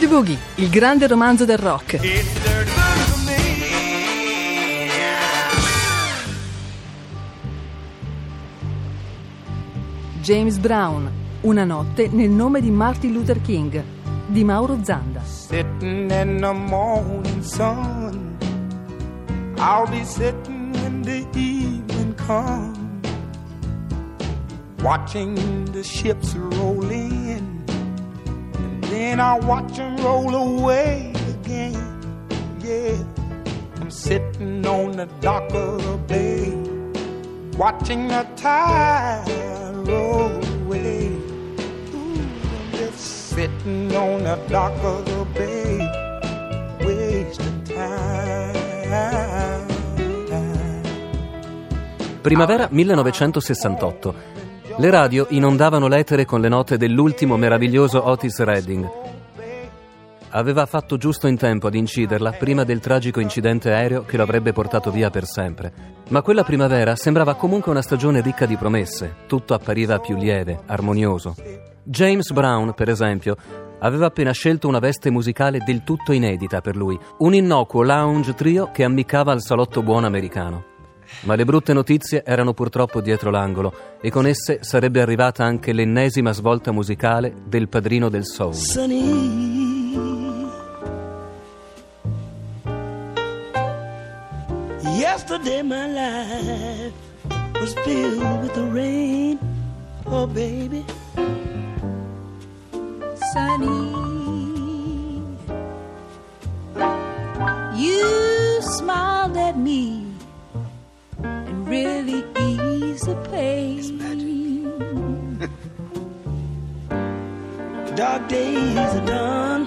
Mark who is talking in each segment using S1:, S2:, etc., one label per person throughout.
S1: Dirty Boogie, il grande romanzo del rock. James Brown, Una notte nel nome di Martin Luther King, di Mauro Zanda.
S2: Sitting in the morning sun, I'll be sitting when the evening comes, watching the ships roll in. Then I watch them roll away again. Yeah, I'm sitting on the dock of the bay, watching the tide roll away. Ooh, I'm just sitting on the dock of the bay, wasting time.
S3: Primavera 1968. Le radio inondavano l'etere con le note dell'ultimo meraviglioso Otis Redding. Aveva fatto giusto in tempo ad inciderla prima del tragico incidente aereo che lo avrebbe portato via per sempre. Ma quella primavera sembrava comunque una stagione ricca di promesse, tutto appariva più lieve, armonioso. James Brown, per esempio, aveva appena scelto una veste musicale del tutto inedita per lui, un innocuo lounge trio che ammiccava al salotto buono americano. Ma le brutte notizie erano purtroppo dietro l'angolo e con esse sarebbe arrivata anche l'ennesima svolta musicale del padrino del soul.
S2: Sunny. Yesterday my life was filled with the rain. Oh baby.
S4: sunny. You
S2: Dark days are done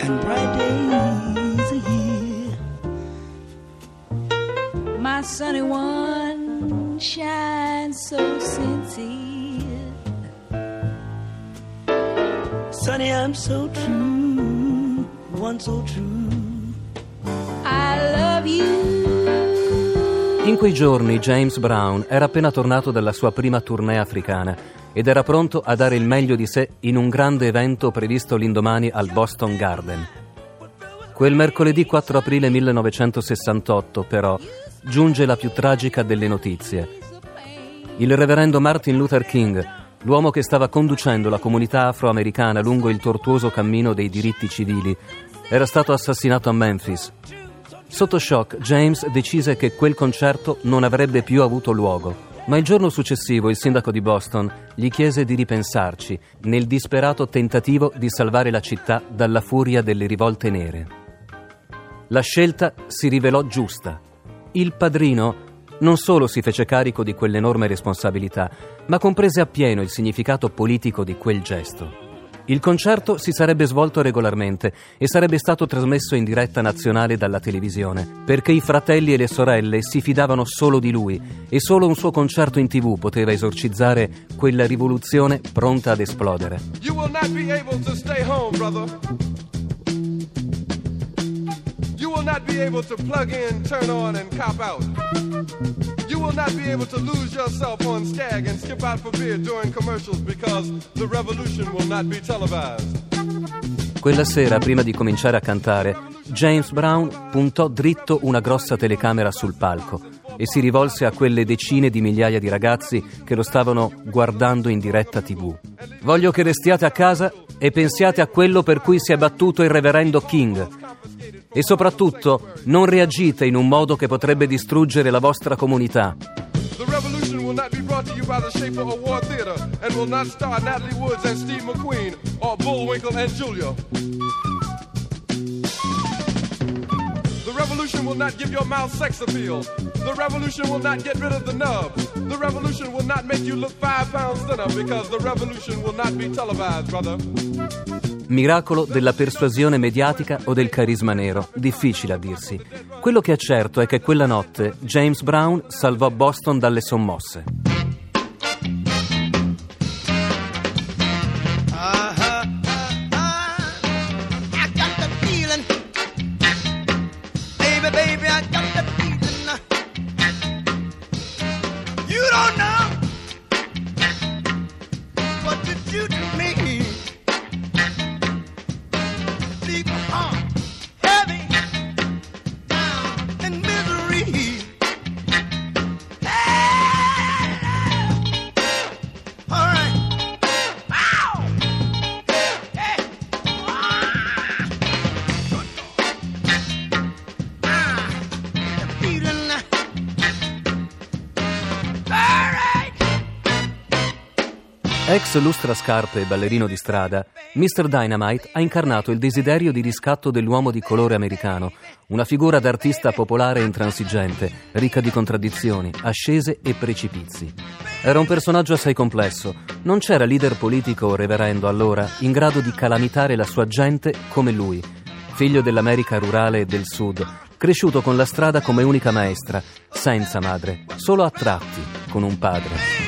S2: and bright days are here.
S4: My sunny one shines so sincere.
S2: Sunny, I'm so true, one so true.
S4: I love you.
S3: In quei giorni James Brown era appena tornato dalla sua prima tournée africana ed era pronto a dare il meglio di sé in un grande evento previsto l'indomani al Boston Garden. Quel mercoledì 4 aprile 1968, però, giunge la più tragica delle notizie. Il reverendo Martin Luther King, l'uomo che stava conducendo la comunità afroamericana lungo il tortuoso cammino dei diritti civili, era stato assassinato a Memphis. Sotto shock, James decise che quel concerto non avrebbe più avuto luogo. Ma il giorno successivo il sindaco di Boston gli chiese di ripensarci nel disperato tentativo di salvare la città dalla furia delle rivolte nere. La scelta si rivelò giusta. Il padrino non solo si fece carico di quell'enorme responsabilità, ma comprese appieno il significato politico di quel gesto. Il concerto si sarebbe svolto regolarmente e sarebbe stato trasmesso in diretta nazionale dalla televisione, perché i fratelli e le sorelle si fidavano solo di lui e solo un suo concerto in tv poteva esorcizzare quella rivoluzione pronta ad esplodere.
S5: You will not be able to stay home, brother. Will not be able to plug in, turn on, and cop out. You will not be able to lose yourself on Skag and skip out for beer during commercials because the revolution will not be televised.
S3: Quella sera, prima di cominciare a cantare, James Brown puntò dritto una grossa telecamera sul palco e si rivolse a quelle decine di migliaia di ragazzi che lo stavano guardando in diretta tv. Voglio che restiate a casa e pensiate a quello per cui si è battuto il reverendo King. E soprattutto non reagite in un modo che potrebbe distruggere la vostra comunità.
S5: The revolution will not give your mouth sex appeal. The revolution will not get rid of the nub. The revolution will not make you look five pounds thinner because the revolution will not be televised, brother.
S3: Miracolo della persuasione mediatica o del carisma nero, difficile a dirsi. Quello che è certo è che quella notte James Brown salvò Boston dalle sommosse.
S2: You don't know
S3: Ex lustrascarpe e ballerino di strada, Mr. Dynamite ha incarnato il desiderio di riscatto dell'uomo di colore americano, una figura d'artista popolare e intransigente, ricca di contraddizioni, ascese e precipizi. Era un personaggio assai complesso. Non c'era leader politico o reverendo allora in grado di calamitare la sua gente come lui, figlio dell'America rurale e del Sud, cresciuto con la strada come unica maestra, senza madre, solo a tratti con un padre.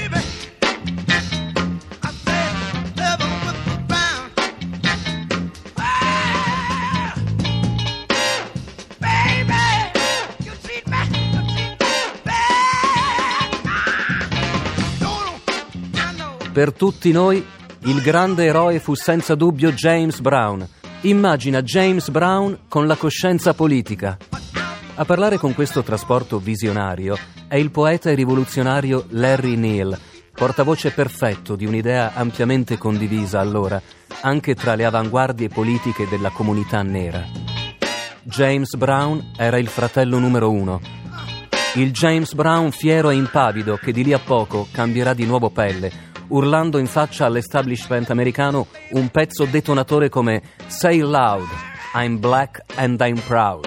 S3: Per tutti noi il grande eroe fu senza dubbio James Brown. Immagina James Brown con la coscienza politica. A parlare con questo trasporto visionario è il poeta e rivoluzionario Larry Neal, portavoce perfetto di un'idea ampiamente condivisa allora, anche tra le avanguardie politiche della comunità nera. James Brown era il fratello numero uno. Il James Brown fiero e impavido che di lì a poco cambierà di nuovo pelle urlando in faccia all'establishment americano un pezzo detonatore come Say loud, I'm black and I'm proud.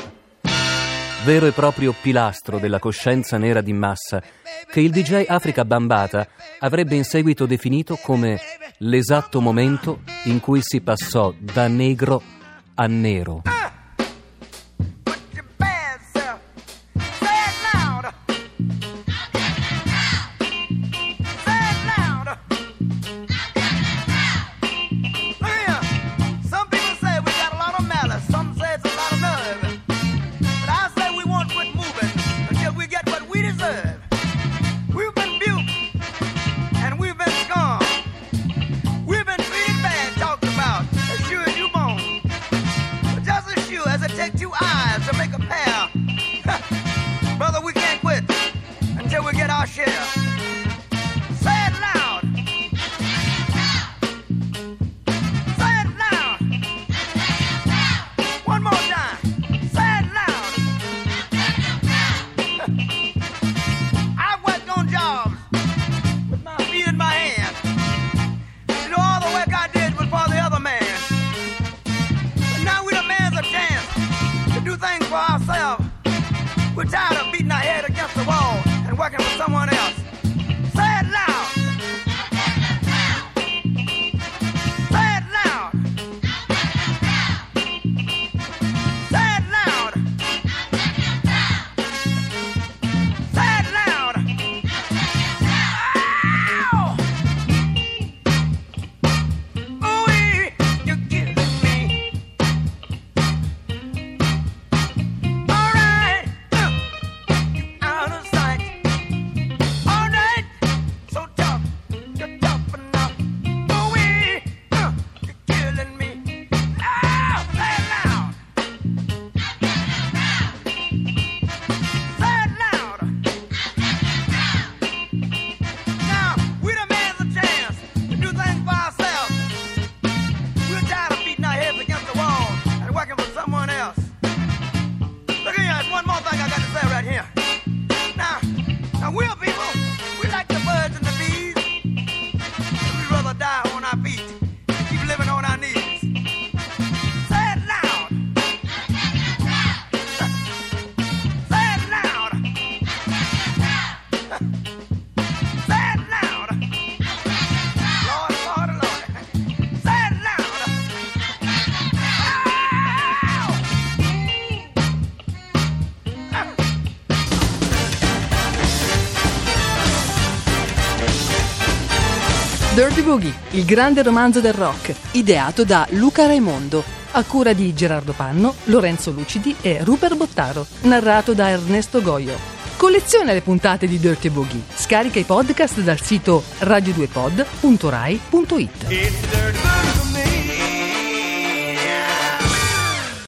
S3: Vero e proprio pilastro della coscienza nera di massa, che il DJ Africa Bambata avrebbe in seguito definito come l'esatto momento in cui si passò da negro a nero.
S1: Dirty Boogie, il grande romanzo del rock, ideato da Luca Raimondo, a cura di Gerardo Panno, Lorenzo Lucidi e Rupert Bottaro, narrato da Ernesto Goio. Colleziona le puntate di Dirty Boogie. Scarica i podcast dal sito radio2pod.rai.it.